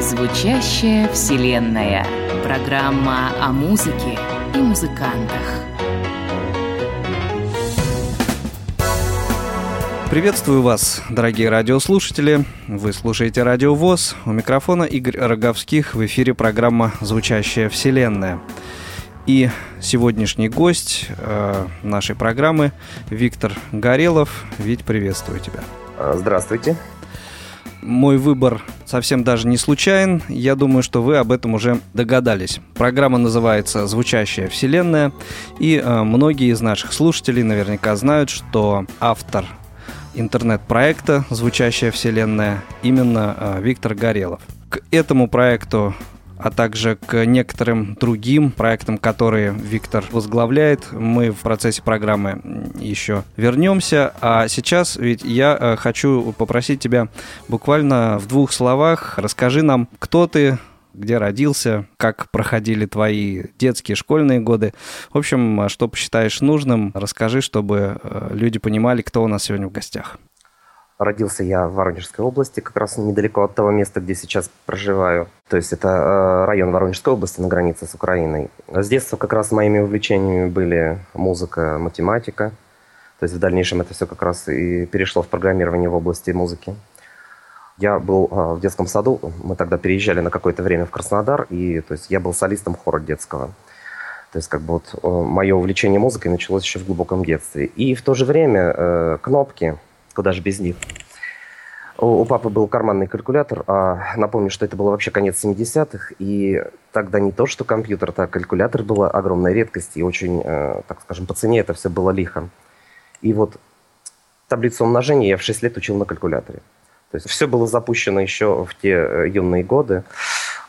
Звучащая вселенная. Программа о музыке и музыкантах. Приветствую вас, дорогие радиослушатели. Вы слушаете Радио ВОЗ. У микрофона Игорь Роговских. В эфире программа «Звучащая вселенная». И сегодняшний гость э, нашей программы Виктор Горелов. Вить, приветствую тебя. Здравствуйте. Мой выбор совсем даже не случайен. Я думаю, что вы об этом уже догадались. Программа называется «Звучащая вселенная», и э, многие из наших слушателей наверняка знают, что автор интернет-проекта «Звучащая вселенная» именно э, Виктор Горелов. К этому проекту а также к некоторым другим проектам, которые Виктор возглавляет. Мы в процессе программы еще вернемся. А сейчас ведь я э, хочу попросить тебя буквально в двух словах расскажи нам, кто ты, где родился, как проходили твои детские, школьные годы. В общем, что посчитаешь нужным, расскажи, чтобы э, люди понимали, кто у нас сегодня в гостях. Родился я в Воронежской области, как раз недалеко от того места, где сейчас проживаю. То есть это э, район Воронежской области на границе с Украиной. С детства как раз моими увлечениями были музыка, математика. То есть в дальнейшем это все как раз и перешло в программирование в области музыки. Я был э, в детском саду, мы тогда переезжали на какое-то время в Краснодар, и то есть я был солистом хора детского. То есть как бы вот э, мое увлечение музыкой началось еще в глубоком детстве. И в то же время кнопки – Куда же без них? У, папы был карманный калькулятор, а напомню, что это было вообще конец 70-х, и тогда не то, что компьютер, так калькулятор была огромная редкость, и очень, э, так скажем, по цене это все было лихо. И вот таблицу умножения я в 6 лет учил на калькуляторе. То есть все было запущено еще в те э, юные годы.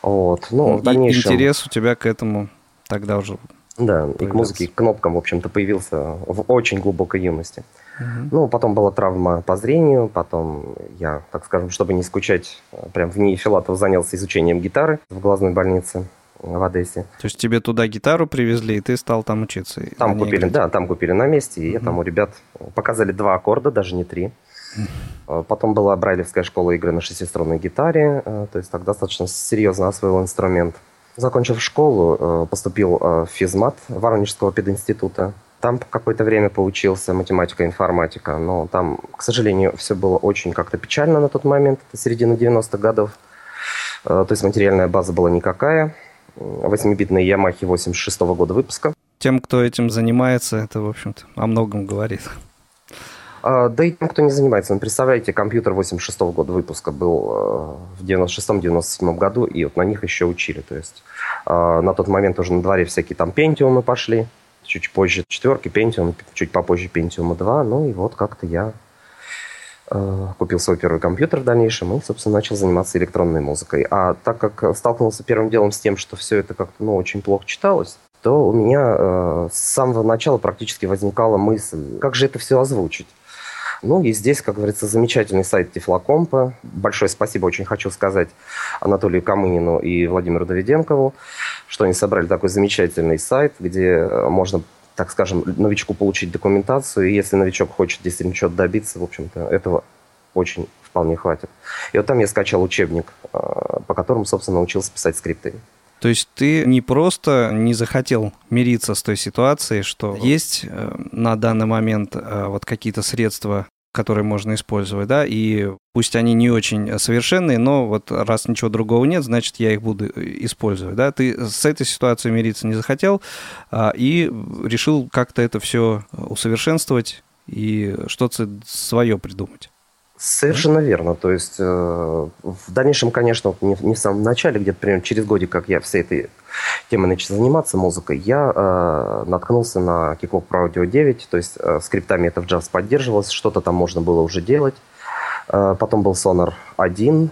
Вот. Ну, в дальнейшем... Интерес у тебя к этому тогда уже Да, появился. и к музыке, и к кнопкам, в общем-то, появился в очень глубокой юности. Угу. Ну, потом была травма по зрению, потом я, так скажем, чтобы не скучать, прям в ней Филатов занялся изучением гитары в глазной больнице в Одессе. То есть тебе туда гитару привезли, и ты стал там учиться? Там купили, играть. да, там купили на месте, и угу. я там у ребят показали два аккорда, даже не три. Потом была брайлевская школа игры на шестиструнной гитаре, э, то есть так достаточно серьезно освоил инструмент. Закончив школу, э, поступил э, в физмат Воронежского пединститута. Там какое-то время поучился математика, информатика, но там, к сожалению, все было очень как-то печально на тот момент, это середина 90-х годов. Э, то есть материальная база была никакая. 8-битные Ямахи 86 -го года выпуска. Тем, кто этим занимается, это, в общем-то, о многом говорит. А, да и тем, кто не занимается. Ну, представляете, компьютер 86 -го года выпуска был э, в 96-97 году, и вот на них еще учили. То есть э, на тот момент уже на дворе всякие там пентиумы пошли, чуть позже четверки, Pentium, чуть попозже Pentium 2. Ну и вот как-то я э, купил свой первый компьютер в дальнейшем и, собственно, начал заниматься электронной музыкой. А так как столкнулся первым делом с тем, что все это как-то ну, очень плохо читалось, то у меня э, с самого начала практически возникала мысль, как же это все озвучить. Ну и здесь, как говорится, замечательный сайт Тифлокомпа. Большое спасибо очень хочу сказать Анатолию Камынину и Владимиру Давиденкову, что они собрали такой замечательный сайт, где э, можно так скажем, новичку получить документацию, и если новичок хочет действительно чего-то добиться, в общем-то, этого очень вполне хватит. И вот там я скачал учебник, э, по которому, собственно, научился писать скрипты. То есть ты не просто не захотел мириться с той ситуацией, что есть э, на данный момент вот какие-то средства которые можно использовать, да, и пусть они не очень совершенные, но вот раз ничего другого нет, значит, я их буду э, использовать, да. Ты с этой ситуацией мириться не захотел а, и решил как-то это все усовершенствовать и что-то свое придумать. Совершенно верно. То есть э, в дальнейшем, конечно, не, не в самом начале, где-то примерно через годик, как я всей этой темой начал заниматься музыкой, я э, наткнулся на Kickoff Pro Audio 9, то есть э, скриптами это в Jazz поддерживалось, что-то там можно было уже делать. Э, потом был Sonar 1,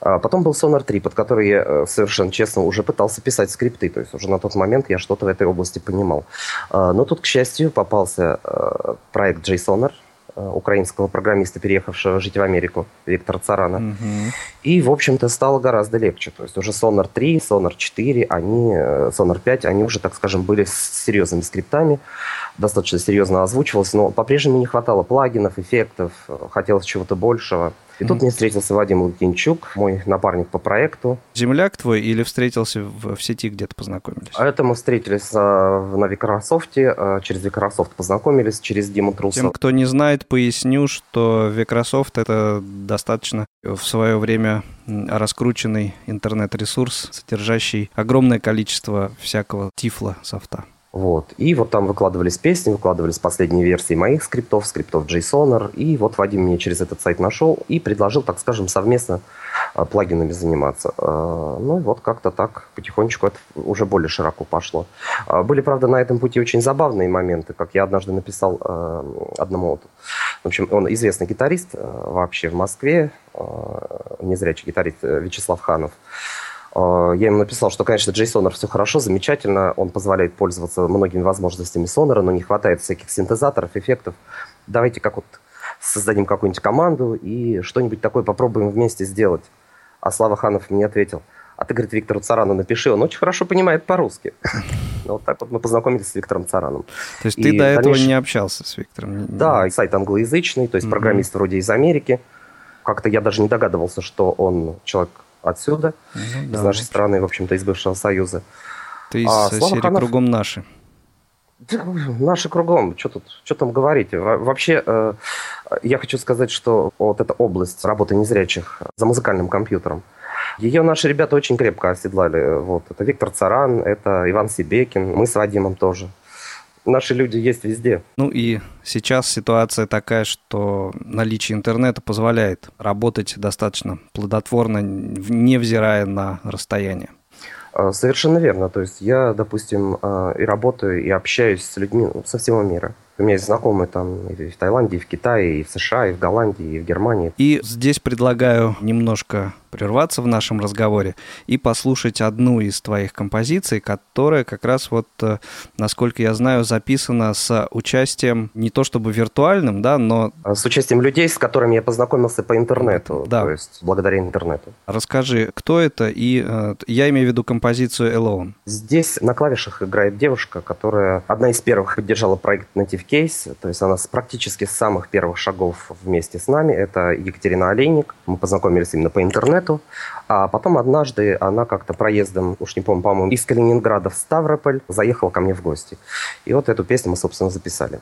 э, потом был Sonar 3, под который я э, совершенно честно уже пытался писать скрипты, то есть уже на тот момент я что-то в этой области понимал. Э, но тут, к счастью, попался э, проект JSONAR, украинского программиста, переехавшего жить в Америку, Виктора Царана. Угу. И, в общем-то, стало гораздо легче. То есть уже Sonar 3, Sonar 4, они, э, Sonar 5, они уже, так скажем, были с серьезными скриптами, достаточно серьезно озвучивалось, но по-прежнему не хватало плагинов, эффектов, хотелось чего-то большего. И тут мне встретился Вадим Лукинчук, мой напарник по проекту. Земляк твой или встретился в, в сети где-то познакомились? А это мы встретились а, на Викрософте, а, через Викрософт познакомились, через Диму Трусова. Тем, кто не знает, поясню, что Викрософт это достаточно в свое время раскрученный интернет-ресурс, содержащий огромное количество всякого тифла софта. Вот. И вот там выкладывались песни, выкладывались последние версии моих скриптов, скриптов JSON. И вот Вадим меня через этот сайт нашел и предложил, так скажем, совместно а, плагинами заниматься. А, ну и вот как-то так потихонечку это уже более широко пошло. А, были, правда, на этом пути очень забавные моменты, как я однажды написал одному, в общем, он известный гитарист вообще в Москве, незрячий гитарист э, Вячеслав Ханов. А, я ему написал, что, конечно, JSON все хорошо, замечательно, он позволяет пользоваться многими возможностями Sonar, но не хватает всяких синтезаторов, эффектов. Давайте как вот создадим какую-нибудь команду и что-нибудь такое попробуем вместе сделать. А Слава Ханов мне ответил, а ты, говорит, Виктору Царану напиши, он очень хорошо понимает по-русски. Вот так вот мы познакомились с Виктором Цараном. То есть ты до этого не общался с Виктором? Да, сайт англоязычный, то есть программист вроде из Америки. Как-то я даже не догадывался, что он человек отсюда, ну, да. из нашей страны, в общем-то, из бывшего Союза. Ты из а, серии Ханов... «Кругом наши». Наши кругом, что тут, что там говорить? Вообще, э, я хочу сказать, что вот эта область работы незрячих за музыкальным компьютером, ее наши ребята очень крепко оседлали. Вот. Это Виктор Царан, это Иван Сибекин, мы с Вадимом тоже наши люди есть везде. Ну и сейчас ситуация такая, что наличие интернета позволяет работать достаточно плодотворно, невзирая на расстояние. А, совершенно верно. То есть я, допустим, а, и работаю, и общаюсь с людьми со всего мира. У меня есть знакомые там и в Таиланде, и в Китае, и в США, и в Голландии, и в Германии. И здесь предлагаю немножко прерваться в нашем разговоре и послушать одну из твоих композиций, которая как раз вот, э, насколько я знаю, записана с участием не то чтобы виртуальным, да, но... А с участием людей, с которыми я познакомился по интернету, да. то есть благодаря интернету. Расскажи, кто это, и э, я имею в виду композицию Alone. Здесь на клавишах играет девушка, которая одна из первых поддержала проект Native Case, то есть она с практически с самых первых шагов вместе с нами. Это Екатерина Олейник. Мы познакомились именно по интернету. А потом однажды она как-то проездом, уж не помню, по-моему, из Калининграда в Ставрополь заехала ко мне в гости. И вот эту песню мы, собственно, записали.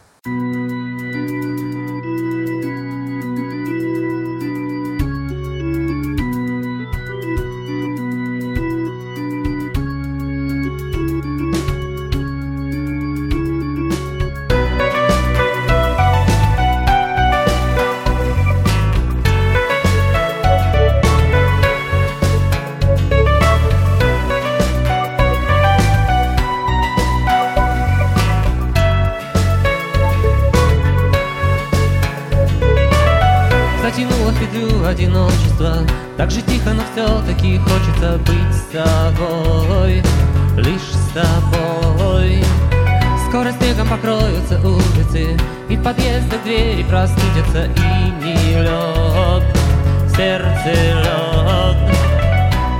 снегом покроются улицы И в подъездах двери простудятся и не лед Сердце лед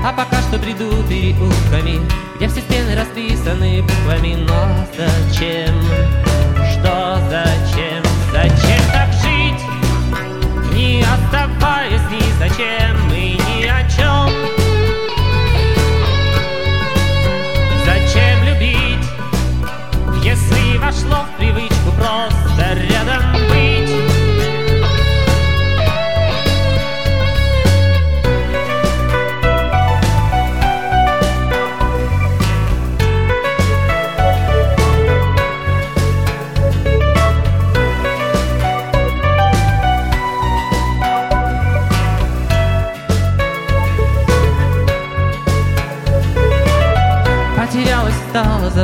А пока что приду переулками Где все стены расписаны буквами Но зачем? Что зачем? Зачем так жить? Не оставаясь ни зачем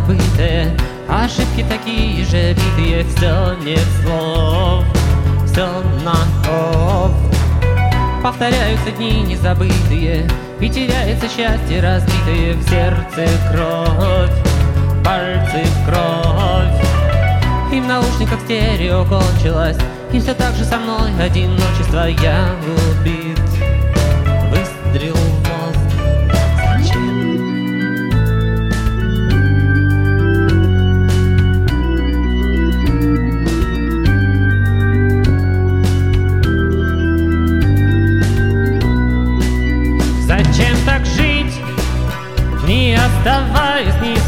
забыты. Ошибки такие же битые Все нет слов, все на ов Повторяются дни незабытые И теряется счастье разбитые В сердце кровь, пальцы в кровь. И в наушниках стерео кончилось И все так же со мной. Одиночество Я убит, выстрел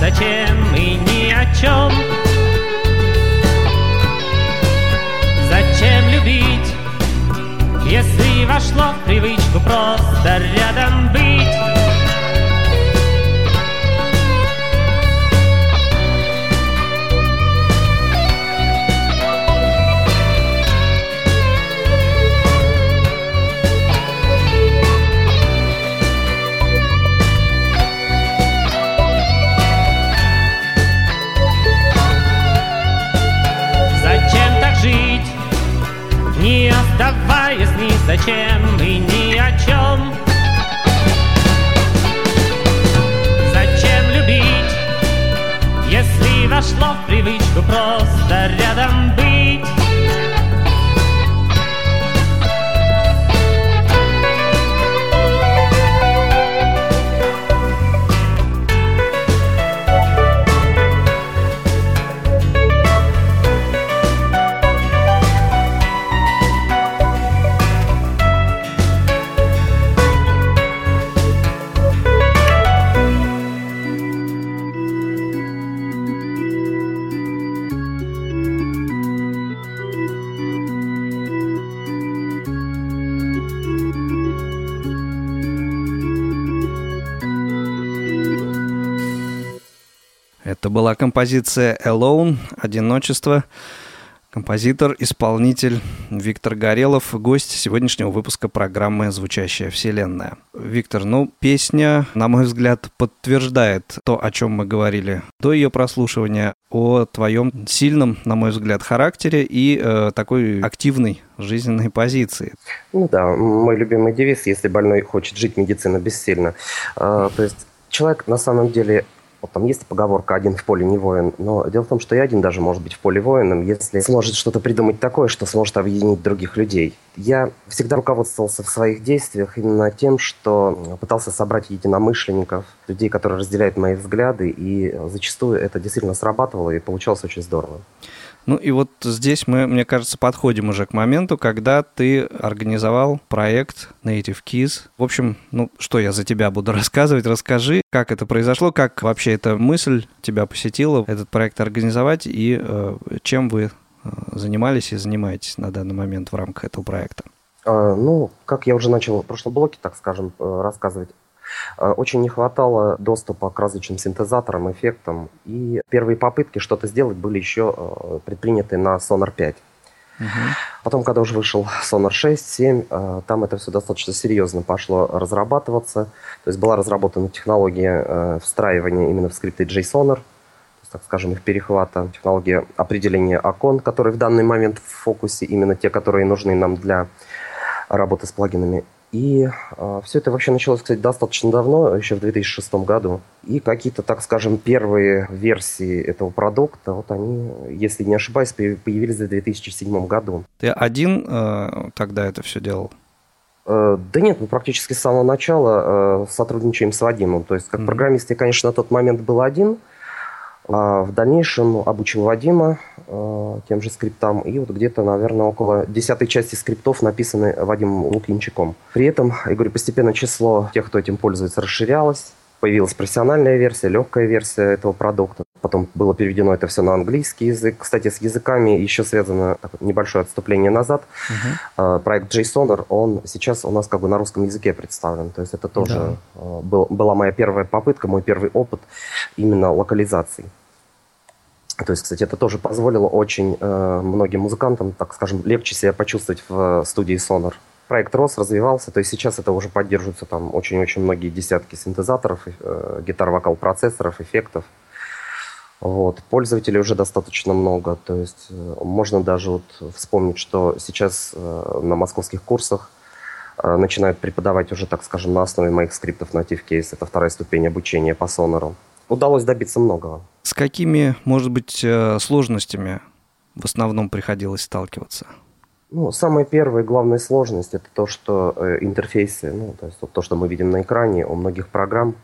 зачем и ни о чем? Зачем любить, если вошло в привычку просто рядом быть? Зачем и ни о чем? Зачем любить, если вошло в привычку просто рядом быть? Была композиция «Alone», «Одиночество». Композитор, исполнитель Виктор Горелов, гость сегодняшнего выпуска программы «Звучащая вселенная». Виктор, ну, песня, на мой взгляд, подтверждает то, о чем мы говорили до ее прослушивания, о твоем сильном, на мой взгляд, характере и э, такой активной жизненной позиции. Ну да, мой любимый девиз «Если больной хочет жить, медицина бессильна». А, то есть человек на самом деле вот там есть поговорка «один в поле не воин», но дело в том, что и один даже может быть в поле воином, если сможет что-то придумать такое, что сможет объединить других людей. Я всегда руководствовался в своих действиях именно тем, что пытался собрать единомышленников, людей, которые разделяют мои взгляды, и зачастую это действительно срабатывало, и получалось очень здорово. Ну и вот здесь мы, мне кажется, подходим уже к моменту, когда ты организовал проект Native Keys. В общем, ну что я за тебя буду рассказывать, расскажи, как это произошло, как вообще эта мысль тебя посетила, этот проект организовать и э, чем вы э, занимались и занимаетесь на данный момент в рамках этого проекта. А, ну, как я уже начал в прошлом блоке, так скажем, э, рассказывать, очень не хватало доступа к различным синтезаторам, эффектам. И первые попытки что-то сделать были еще предприняты на Sonar 5. Угу. Потом, когда уже вышел Sonar 6, 7, там это все достаточно серьезно пошло разрабатываться. То есть была разработана технология встраивания именно в скрипты JSONAR, так скажем, их перехвата, технология определения окон, которые в данный момент в фокусе, именно те, которые нужны нам для работы с плагинами. И э, все это вообще началось, кстати, достаточно давно, еще в 2006 году. И какие-то, так скажем, первые версии этого продукта, вот они, если не ошибаюсь, появились в 2007 году. Ты один э, тогда это все делал? Э, да нет, мы практически с самого начала э, сотрудничаем с Вадимом. То есть, как mm-hmm. программист, я, конечно, на тот момент был один, а в дальнейшем обучил Вадима э, тем же скриптам. И вот где-то, наверное, около десятой части скриптов написаны Вадимом Лукинчиком. При этом, я говорю, постепенно число тех, кто этим пользуется, расширялось. Появилась профессиональная версия, легкая версия этого продукта. Потом было переведено это все на английский язык. Кстати, с языками еще связано небольшое отступление назад. Uh-huh. Проект JSONer, он сейчас у нас как бы на русском языке представлен. То есть это тоже да. был, была моя первая попытка, мой первый опыт именно локализации. То есть, кстати, это тоже позволило очень э, многим музыкантам, так скажем, легче себя почувствовать в студии Sonar. Проект рос, развивался, то есть сейчас это уже поддерживаются там очень-очень многие десятки синтезаторов, э, гитар-вокал процессоров, эффектов. Вот. Пользователей уже достаточно много, то есть э, можно даже вот вспомнить, что сейчас э, на московских курсах э, начинают преподавать уже, так скажем, на основе моих скриптов Native Case, это вторая ступень обучения по сонору удалось добиться многого. С какими, может быть, сложностями в основном приходилось сталкиваться? Ну, самая первая и главная сложность это то, что интерфейсы, ну, то есть вот то, что мы видим на экране у многих программ,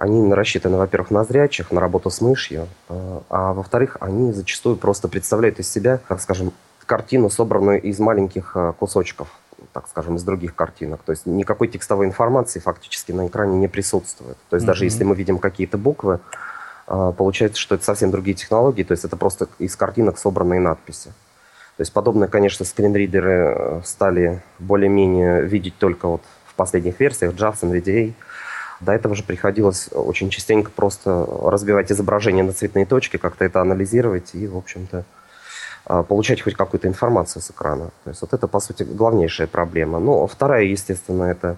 они рассчитаны, во-первых, на зрячих, на работу с мышью, э, а во-вторых, они зачастую просто представляют из себя, так скажем, картину, собранную из маленьких э, кусочков, так скажем, из других картинок. То есть никакой текстовой информации фактически на экране не присутствует. То есть mm-hmm. даже если мы видим какие-то буквы, э, получается, что это совсем другие технологии, то есть это просто из картинок собранные надписи. То есть подобное, конечно, скринридеры э, стали более-менее видеть только вот в последних версиях, JAWS, NVDA. До этого же приходилось очень частенько просто разбивать изображение на цветные точки, как-то это анализировать и, в общем-то, э, получать хоть какую-то информацию с экрана. То есть вот это, по сути, главнейшая проблема. Ну, вторая, естественно, это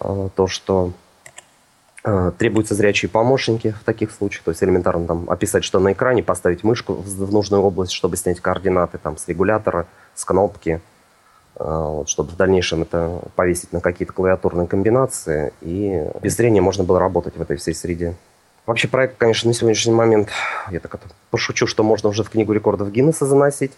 э, то, что Э, требуются зрячие помощники в таких случаях, то есть элементарно там описать, что на экране, поставить мышку в нужную область, чтобы снять координаты там с регулятора, с кнопки, э, вот, чтобы в дальнейшем это повесить на какие-то клавиатурные комбинации, и без зрения можно было работать в этой всей среде. Вообще проект, конечно, на сегодняшний момент, я так это пошучу, что можно уже в книгу рекордов Гиннесса заносить,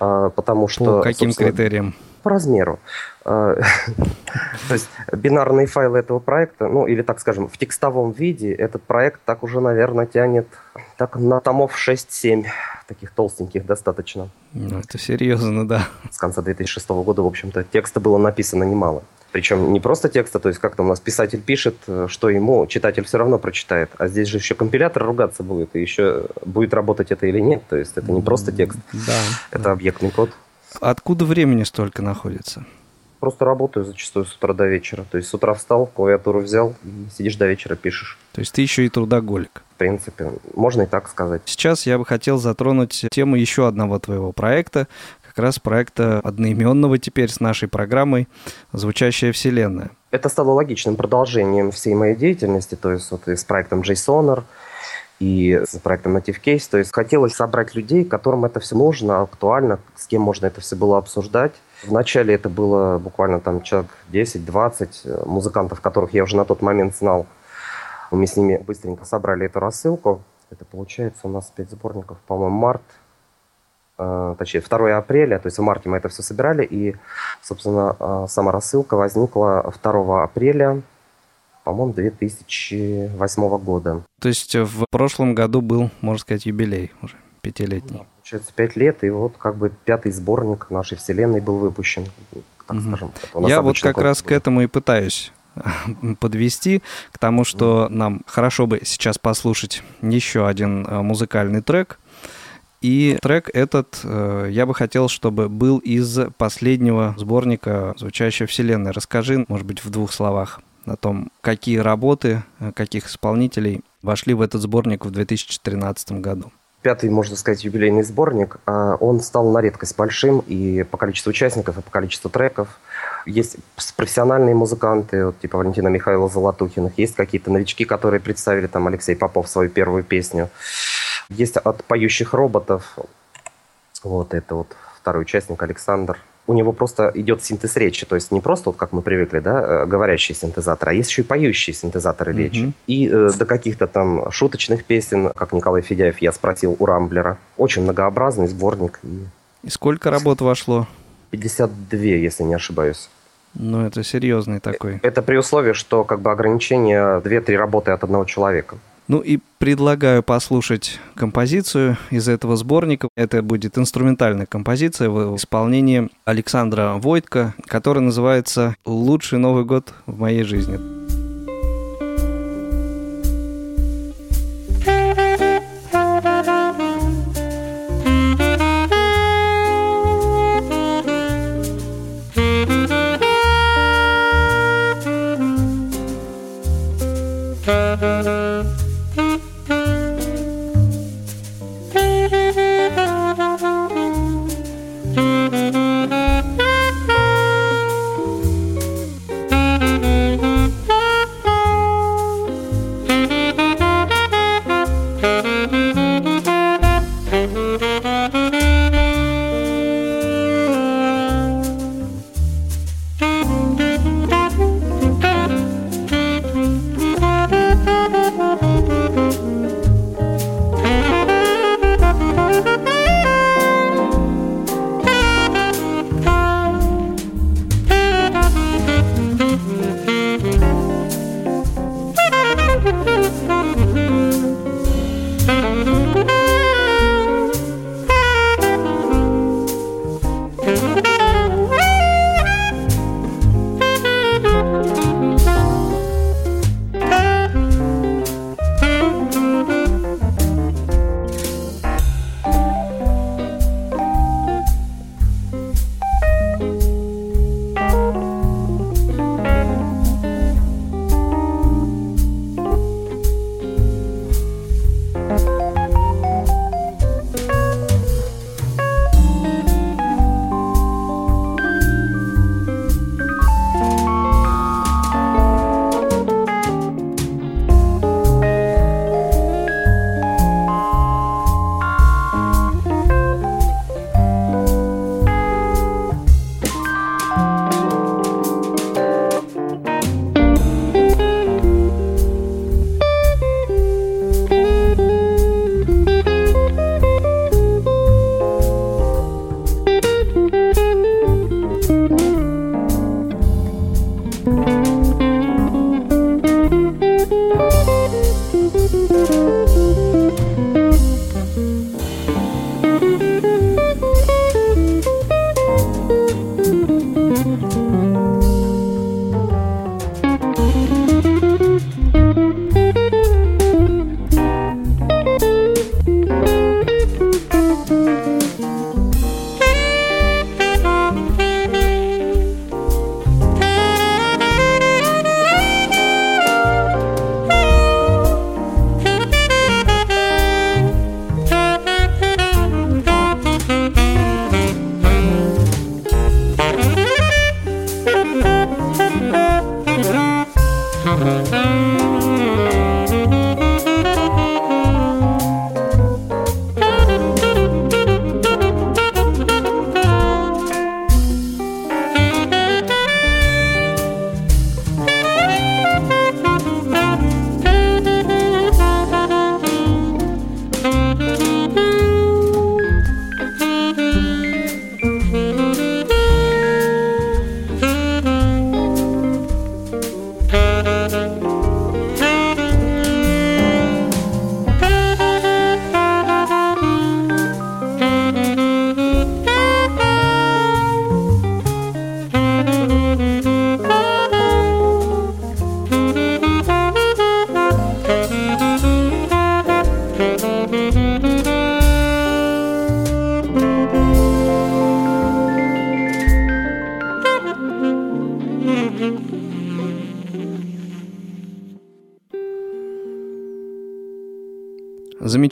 э, потому что... По каким критериям? По размеру. А, то есть бинарные файлы этого проекта, ну или так скажем, в текстовом виде этот проект так уже, наверное, тянет так на томов 6-7, таких толстеньких достаточно. Ну, это серьезно, да. С конца 2006 года, в общем-то, текста было написано немало. Причем не просто текста, то есть как-то у нас писатель пишет, что ему читатель все равно прочитает. А здесь же еще компилятор ругаться будет, и еще будет работать это или нет. То есть это не просто текст, да, это да. объектный код. Откуда времени столько находится? Просто работаю зачастую с утра до вечера. То есть с утра встал, клавиатуру взял, и сидишь до вечера пишешь. То есть ты еще и трудоголик? В принципе, можно и так сказать. Сейчас я бы хотел затронуть тему еще одного твоего проекта, как раз проекта одноименного теперь с нашей программой «Звучащая вселенная». Это стало логичным продолжением всей моей деятельности, то есть вот и с проектом JSONer, и с проектом Native Case. То есть хотелось собрать людей, которым это все нужно, актуально, с кем можно это все было обсуждать. Вначале это было буквально там человек 10-20 э, музыкантов, которых я уже на тот момент знал. Мы с ними быстренько собрали эту рассылку. Это получается у нас 5 сборников, по-моему, март, э, точнее, 2 апреля, то есть в марте мы это все собирали, и, собственно, э, сама рассылка возникла 2 апреля по-моему, 2008 года. То есть в прошлом году был, можно сказать, юбилей уже пятилетний. Да, получается, пять лет, и вот как бы пятый сборник нашей вселенной был выпущен, так угу. скажем. Я вот как раз был. к этому и пытаюсь подвести к тому, что нам хорошо бы сейчас послушать еще один э, музыкальный трек. И трек этот э, я бы хотел, чтобы был из последнего сборника «Звучащая вселенная». Расскажи, может быть, в двух словах о том, какие работы, э, каких исполнителей вошли в этот сборник в 2013 году. Пятый, можно сказать, юбилейный сборник. А, он стал на редкость большим и по количеству участников, и по количеству треков. Есть профессиональные музыканты, вот, типа Валентина Михайлова Золотухиных. Есть какие-то новички, которые представили, там, Алексей Попов свою первую песню. Есть от поющих роботов. Вот это вот второй участник Александр у него просто идет синтез речи, то есть не просто, вот как мы привыкли, да, э, говорящий синтезатор, а есть еще и поющие синтезаторы mm-hmm. речи. И э, до каких-то там шуточных песен, как Николай Федяев, я спросил у Рамблера. Очень многообразный сборник. И, и сколько работ вошло? 52, если не ошибаюсь. Ну, это серьезный такой. Это при условии, что как бы ограничение 2-3 работы от одного человека. Ну и предлагаю послушать композицию из этого сборника. Это будет инструментальная композиция в исполнении Александра Войтко, которая называется «Лучший Новый год в моей жизни».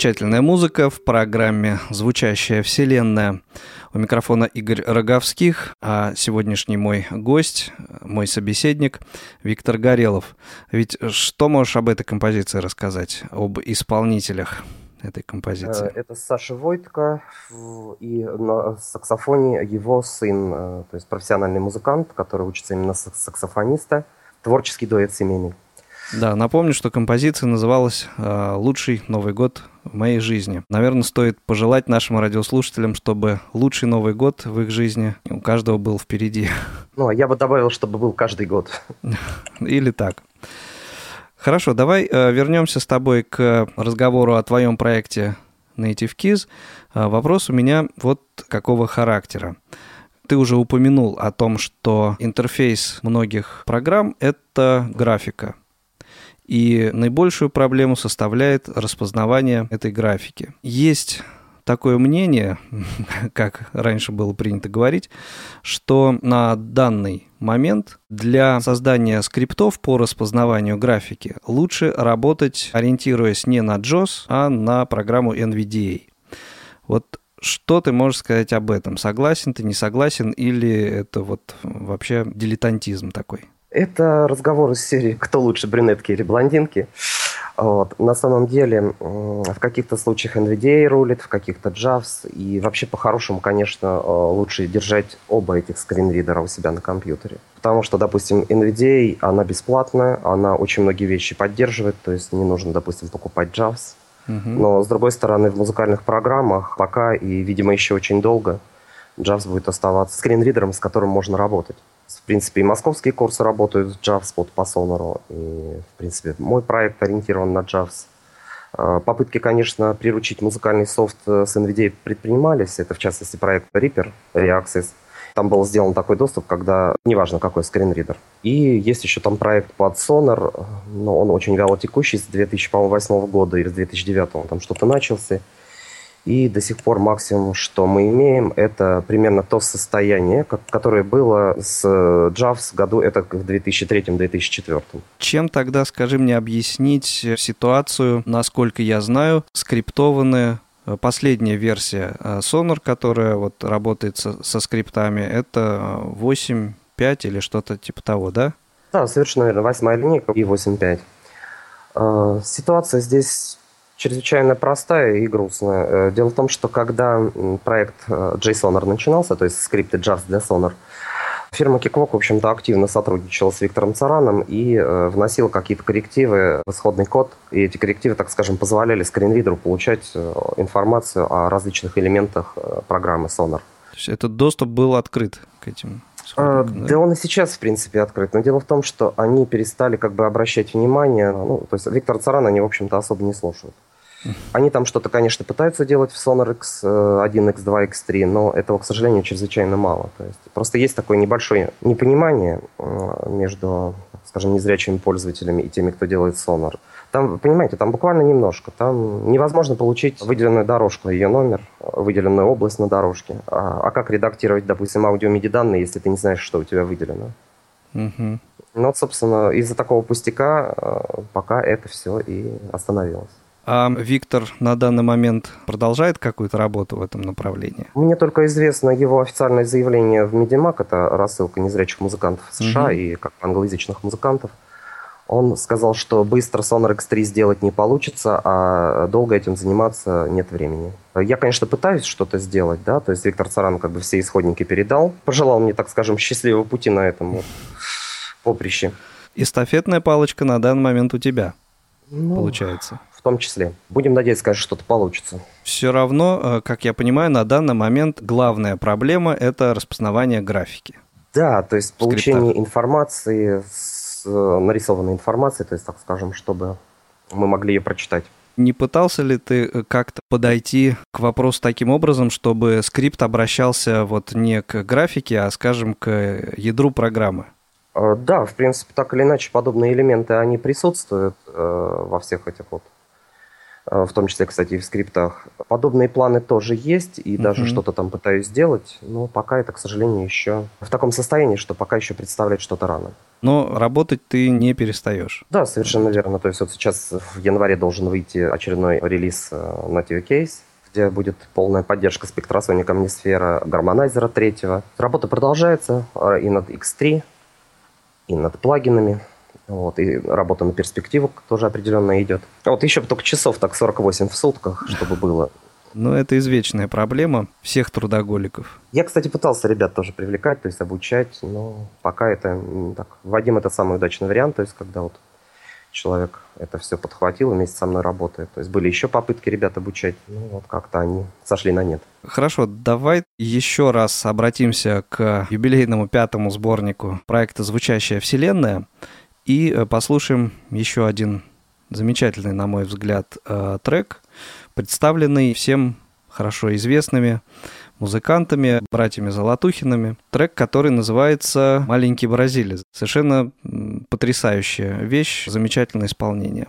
Замечательная музыка в программе «Звучащая вселенная». У микрофона Игорь Роговских, а сегодняшний мой гость, мой собеседник Виктор Горелов. Ведь что можешь об этой композиции рассказать, об исполнителях этой композиции? Э, это Саша Войтко и на саксофоне его сын, э, то есть профессиональный музыкант, который учится именно саксофониста, творческий дуэт семейный. Да, напомню, что композиция называлась э, «Лучший Новый год в моей жизни». Наверное, стоит пожелать нашим радиослушателям, чтобы лучший Новый год в их жизни у каждого был впереди. Ну, а я бы добавил, чтобы был каждый год. Или так. Хорошо, давай э, вернемся с тобой к разговору о твоем проекте Native Keys. Э, вопрос у меня вот какого характера. Ты уже упомянул о том, что интерфейс многих программ — это графика. И наибольшую проблему составляет распознавание этой графики. Есть такое мнение, как раньше было принято говорить, что на данный момент для создания скриптов по распознаванию графики лучше работать, ориентируясь не на JOS, а на программу NVDA. Вот что ты можешь сказать об этом? Согласен ты, не согласен, или это вот вообще дилетантизм такой? Это разговор из серии «Кто лучше, брюнетки или блондинки?». Вот. На самом деле, в каких-то случаях NVDA рулит, в каких-то JAWS. И вообще, по-хорошему, конечно, э, лучше держать оба этих скринридера у себя на компьютере. Потому что, допустим, NVDA, она бесплатная, она очень многие вещи поддерживает, то есть не нужно, допустим, покупать. Угу. Но, с другой стороны, в музыкальных программах пока и, видимо, еще очень долго JAWS будет оставаться скринридером, с которым можно работать. В принципе, и московские курсы работают с JavaSpot по Sonar. И, в принципе, мой проект ориентирован на JAVS. А, попытки, конечно, приручить музыкальный софт с NVIDIA предпринимались. Это, в частности, проект Reaper, Reaccess. Там был сделан такой доступ, когда неважно какой скринридер. И есть еще там проект под Sonar, но он очень вяло текущий, с 2008 года или с 2009 он там что-то начался. И до сих пор максимум, что мы имеем, это примерно то состояние, которое было с JAWS в году, это в 2003-2004. Чем тогда, скажи мне, объяснить ситуацию, насколько я знаю, скриптованная э, последняя версия э, Sonar, которая вот работает со, со скриптами, это 8.5 или что-то типа того, да? Да, совершенно верно. Восьмая линейка и 8.5. Э, ситуация здесь чрезвычайно простая и грустная. Э, дело в том, что когда проект э, JSONAR начинался, то есть скрипты JAWS для Sonar, фирма Kickwalk, в общем-то, активно сотрудничала с Виктором Цараном и э, вносила какие-то коррективы в исходный код. И эти коррективы, так скажем, позволяли скринридеру получать информацию о различных элементах программы Sonar. То есть этот доступ был открыт к этим да? да он и сейчас, в принципе, открыт. Но дело в том, что они перестали как бы обращать внимание. Ну, то есть Виктор Царан они, в общем-то, особо не слушают. Они там что-то, конечно, пытаются делать в Sonar X1, X2, X3, но этого, к сожалению, чрезвычайно мало. То есть просто есть такое небольшое непонимание э, между, скажем, незрячими пользователями и теми, кто делает Sonar. Там, понимаете, там буквально немножко. Там невозможно получить выделенную дорожку, ее номер, выделенную область на дорожке. А, а как редактировать, допустим, аудио-MIDI данные, если ты не знаешь, что у тебя выделено? Угу. Ну вот, собственно, из-за такого пустяка э, пока это все и остановилось. А Виктор на данный момент продолжает какую-то работу в этом направлении? Мне только известно его официальное заявление в Медимак, это рассылка незрячих музыкантов США угу. и как англоязычных музыкантов. Он сказал, что быстро Sonar X3 сделать не получится, а долго этим заниматься нет времени. Я, конечно, пытаюсь что-то сделать, да, то есть Виктор Царан как бы все исходники передал. Пожелал мне, так скажем, счастливого пути на этом вот поприще. Эстафетная палочка на данный момент у тебя, ну, получается том числе. Будем надеяться, конечно, что-то получится. Все равно, э, как я понимаю, на данный момент главная проблема – это распознавание графики. Да, то есть получение информации, с э, нарисованной информации, то есть, так скажем, чтобы мы могли ее прочитать. Не пытался ли ты э, как-то подойти к вопросу таким образом, чтобы скрипт обращался вот не к графике, а, скажем, к ядру программы? Да, в принципе, так или иначе, подобные элементы, они присутствуют э, во всех этих вот Э, в том числе, кстати, и в скриптах. Подобные планы тоже есть, и даже что-то там пытаюсь сделать, но пока это, к сожалению, еще в таком состоянии, что пока еще представлять что-то рано. Но работать ты не перестаешь. Да, совершенно верно. То есть вот сейчас в январе должен выйти очередной релиз э, Native Case, где будет полная поддержка спектросоника Амнисфера, гармонайзера третьего. Работа продолжается э, и над X3, и над плагинами. Вот, и работа на перспективу тоже определенно идет. А вот еще только часов так 48 в сутках, чтобы было. Ну, это извечная проблема всех трудоголиков. Я, кстати, пытался ребят тоже привлекать, то есть обучать, но пока это так. Вадим это самый удачный вариант, то есть когда вот человек это все подхватил и вместе со мной работает. То есть были еще попытки ребят обучать, ну вот как-то они сошли на нет. Хорошо, давай еще раз обратимся к юбилейному пятому сборнику проекта «Звучащая вселенная» и э, послушаем еще один замечательный, на мой взгляд, э, трек, представленный всем хорошо известными музыкантами, братьями Золотухинами. Трек, который называется «Маленький бразилец». Совершенно потрясающая вещь, замечательное исполнение.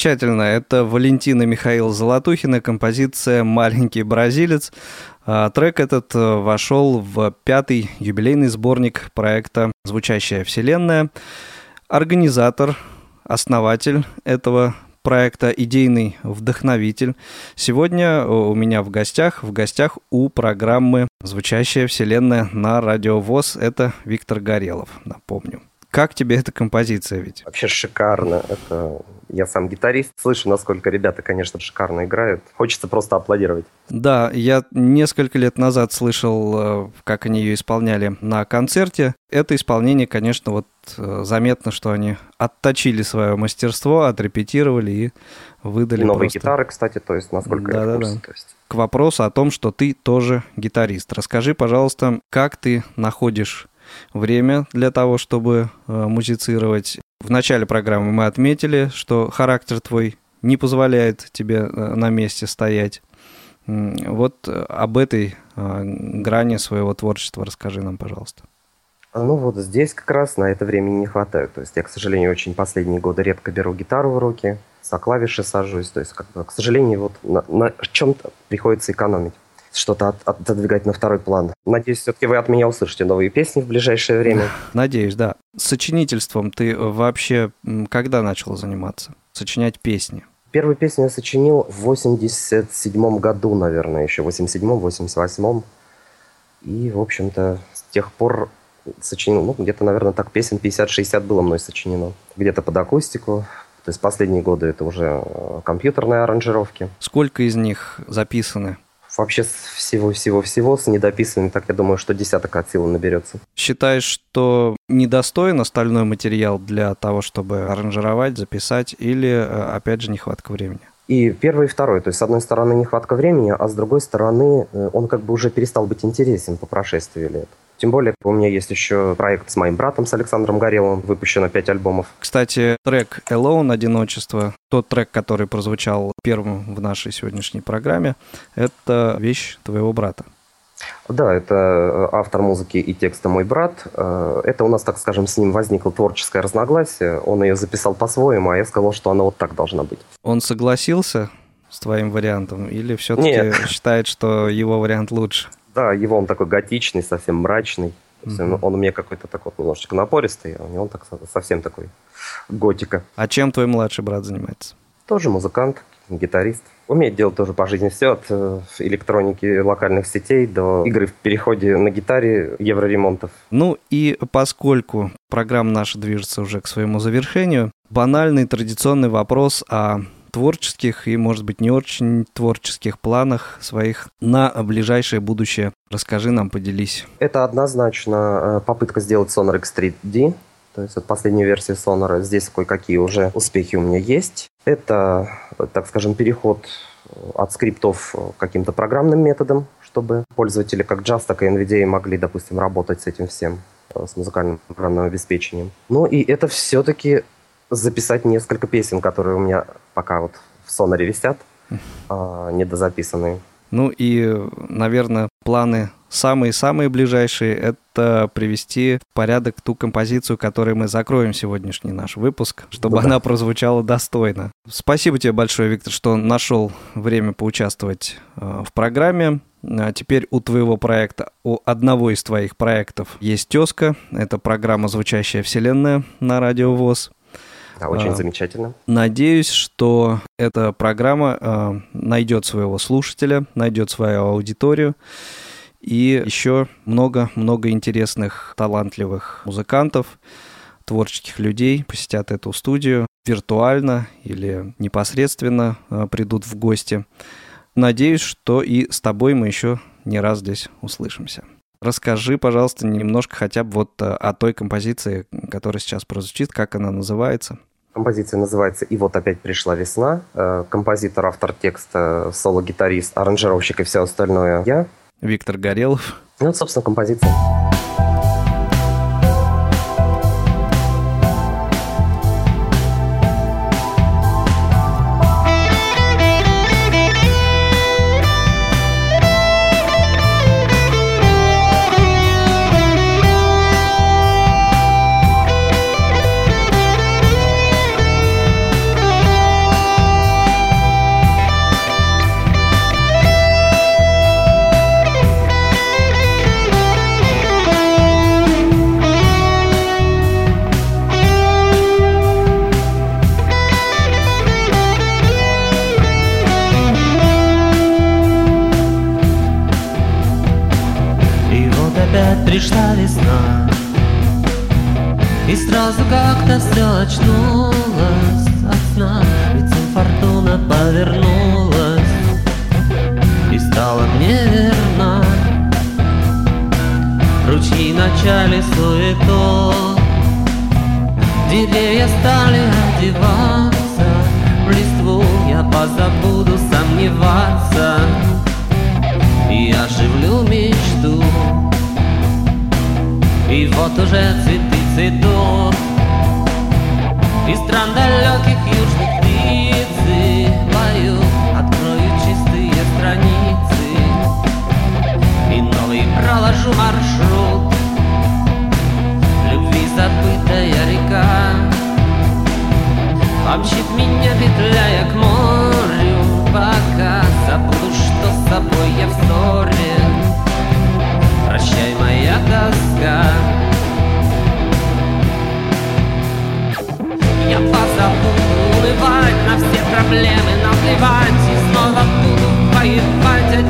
Замечательно. Это Валентина Михаил Золотухина, композиция «Маленький бразилец». А, Трек этот э, вошел в пятый юбилейный сборник проекта «Звучащая вселенная». Организатор, основатель этого проекта «Идейный вдохновитель». Сегодня у меня в гостях, в гостях у программы «Звучащая вселенная» на Радио ВОЗ. Это Виктор Горелов, напомню. Как тебе эта композиция ведь? Вообще шикарно. Это я сам гитарист, слышу, насколько ребята, конечно, шикарно играют. Хочется просто аплодировать. Да, я несколько лет назад слышал, э, как они ее исполняли на концерте. Это исполнение, конечно, вот э, заметно, что они отточили свое мастерство, отрепетировали и выдали Новые просто... гитары, кстати, то есть, насколько я в курсе. То есть. К вопросу о том, что ты тоже гитарист. Расскажи, пожалуйста, как ты находишь время для того, чтобы э, музицировать. В начале программы мы отметили, что характер твой не позволяет тебе э, на месте стоять. Вот э, об этой грани своего творчества расскажи нам, пожалуйста. Ну вот здесь как раз на это времени не хватает. То есть я, к сожалению, очень последние годы редко беру гитару в руки, за клавиши сажусь. То есть, как бы, к сожалению, вот на, на чем-то приходится экономить. Что-то от- отодвигать на второй план. Надеюсь, все-таки вы от меня услышите новые песни в ближайшее время. Надеюсь, да. Сочинительством ты вообще м, когда начал заниматься? Сочинять песни? Первую песню я сочинил в 87 году, наверное, еще. В 87-м, 88-м. И, в общем-то, с тех пор сочинил, ну, где-то, наверное, так песен 50-60 было мной сочинено. Где-то под акустику. То есть последние годы это уже э, компьютерные аранжировки. Сколько из них записаны? Вообще с всего-всего-всего с недописанными, так я думаю, что десяток от силы наберется. Считаешь, что недостоин остальной материал для того, чтобы аранжировать, записать, или, э, опять же, нехватка времени? И первый, и второй. То есть, с одной стороны, нехватка времени, а с другой стороны, э, он как бы уже перестал быть интересен по прошествии лет. Тем более, у меня есть еще проект с моим братом, с Александром Гореловым. Выпущено пять альбомов. Кстати, трек «Alone. Одиночество», тот трек, который прозвучал первым в нашей сегодняшней программе, это вещь твоего брата. Да, это э, автор музыки и текста мой брат. Э, это у нас, так скажем, с ним возникло творческое разногласие. Он ее записал по-своему, а я сказал, что она вот так должна быть. Он согласился с твоим вариантом или все-таки считает, что его вариант лучше? Да, его он такой готичный, совсем мрачный. Mm-hmm. Он у меня какой-то такой немножечко напористый, а у него он так, совсем такой готика. А чем твой младший брат занимается? Тоже музыкант, гитарист. Умеет делать тоже по жизни все, от э, электроники локальных сетей до игры в переходе на гитаре, евроремонтов. Ну и поскольку программа наша движется уже к своему завершению, банальный традиционный вопрос о творческих и, может быть, не очень творческих планах своих на ближайшее будущее. Расскажи нам, поделись. Это однозначно э, попытка сделать Sonar X3D, то есть это последняя версия Sonar. Здесь кое-какие уже успехи у меня есть. Это, так скажем, переход от скриптов к каким-то программным методам, чтобы пользователи как Jazz, так и NVIDIA могли, допустим, работать с этим всем, э, с музыкальным программным обеспечением. Ну и это все-таки записать несколько песен, которые у меня пока вот в сонаре висят, а, недозаписанные. Ну и, наверное, планы самые-самые ближайшие – это привести в порядок ту композицию, которой мы закроем сегодняшний наш выпуск, чтобы да. она прозвучала достойно. Спасибо тебе большое, Виктор, что нашел время поучаствовать э, в программе. А теперь у твоего проекта, у одного из твоих проектов есть тезка. Это программа «Звучащая вселенная» на Радио ВОЗ. Да, очень а, замечательно. Надеюсь, что эта программа а, найдет своего слушателя, найдет свою аудиторию. И еще много-много интересных, талантливых музыкантов, творческих людей посетят эту студию виртуально или непосредственно а, придут в гости. Надеюсь, что и с тобой мы еще не раз здесь услышимся. Расскажи, пожалуйста, немножко хотя бы вот а, о той композиции, которая сейчас прозвучит, как она называется. Композиция называется «И вот опять пришла весна». Э, композитор, автор текста, соло-гитарист, аранжировщик и все остальное я. Виктор Горелов. Ну, вот, собственно, композиция. Пришла весна. И сразу как-то все очнулось от сна. Ведь фортуна повернулась. И стала мне верна Ручьи начали суету Деревья стали одеваться. В листву я позабуду сомневаться. И оживлю мечту и вот уже цветы цветут И стран далеких южных птицы Поют, открою чистые страницы. И новый проложу маршрут. Любви забытая река Помчит меня, петляя к морю. Пока забуду, что с собой я в ссоре Прощай, моя тоска. Я позабуду улыбать на все проблемы Наплевать и снова буду воевать